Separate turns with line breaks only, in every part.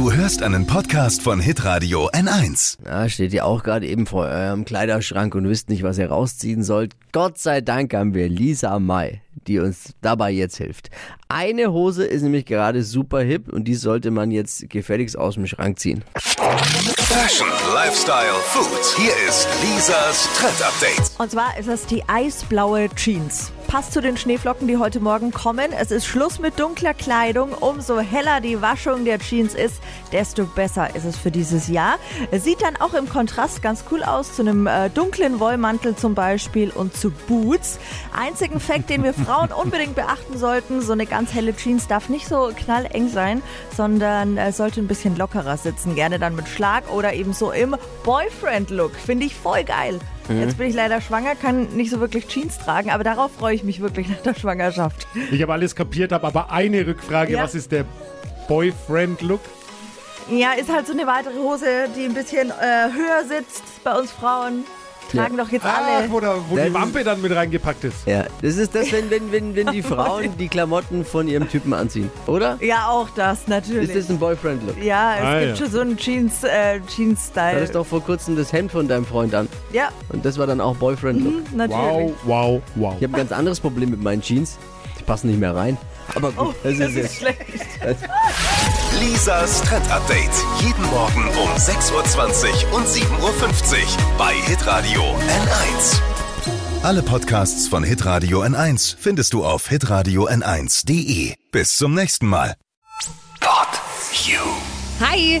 Du hörst einen Podcast von Hitradio N1.
Ja, steht ihr auch gerade eben vor eurem Kleiderschrank und wisst nicht, was ihr rausziehen sollt. Gott sei Dank haben wir Lisa May, die uns dabei jetzt hilft. Eine Hose ist nämlich gerade super hip und die sollte man jetzt gefälligst aus dem Schrank ziehen.
Fashion, Lifestyle, Food. Hier ist Lisas Trend Update.
Und zwar ist es die eisblaue Jeans. Passt zu den Schneeflocken, die heute Morgen kommen. Es ist Schluss mit dunkler Kleidung. Umso heller die Waschung der Jeans ist, desto besser ist es für dieses Jahr. Sieht dann auch im Kontrast ganz cool aus zu einem äh, dunklen Wollmantel zum Beispiel und zu Boots. Einzigen Fakt, den wir Frauen unbedingt beachten sollten, so eine ganz helle Jeans darf nicht so knalleng sein, sondern äh, sollte ein bisschen lockerer sitzen. Gerne dann mit Schlag oder eben so im Boyfriend-Look. Finde ich voll geil. Jetzt bin ich leider schwanger, kann nicht so wirklich Jeans tragen, aber darauf freue ich mich wirklich nach der Schwangerschaft.
Ich habe alles kapiert, habe aber eine Rückfrage.
Ja.
Was ist der Boyfriend-Look?
Ja, ist halt so eine weitere Hose, die ein bisschen äh, höher sitzt bei uns Frauen. Tragen doch jetzt
Ah,
alle.
wo, da, wo die Wampe dann mit reingepackt ist.
Ja, das ist das, wenn, wenn, wenn, wenn die Frauen die Klamotten von ihrem Typen anziehen, oder?
Ja, auch das natürlich.
Ist das ein Boyfriend-Look?
ja, es
Ah,
gibt
ja.
schon so einen Jeans, äh,
Du
Jeans-Style.
hattest doch vor kurzem das Hemd von deinem Freund an.
ja,
Und das war dann auch Boyfriend-Look.
mhm, natürlich.
Wow, wow, wow.
Ich habe ein ganz anderes Problem mit meinen Jeans. Die passen nicht mehr rein. Aber gut,
Oh,
das
das
ist
ist
jetzt.
schlecht.
Lisas Trend Update. Jeden Morgen um 6.20 Uhr und 7.50 Uhr bei Hitradio N1. Alle Podcasts von Hitradio N1 findest du auf hitradio n1.de. Bis zum nächsten Mal. Pod You.
Hi,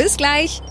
Bis gleich.